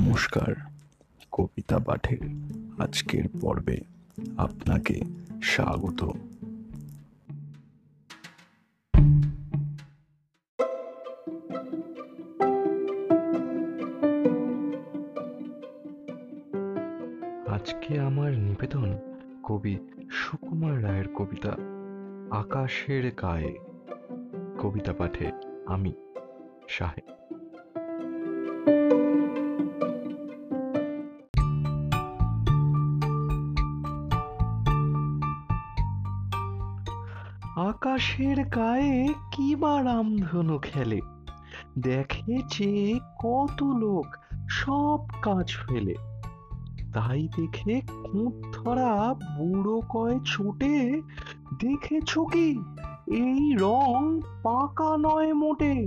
নমস্কার, কবিতা পাঠের আজকের পর্বে আপনাকে স্বাগত। আজকে আমার নিবেদন কবি সুকুমার রায়ের কবিতা, আকাশের গায়ে। কবিতা পাঠে আমি সাহেব আকাশের গায়ে কি বা রামধনু খেলে? দেখেছে কত লোক সব কাজ ফেলে। তাই দেখে খুঁত ধরা বুড়ো কয় ছুটে, দেখেছ কি? এই রং পাকা নয় মোটে।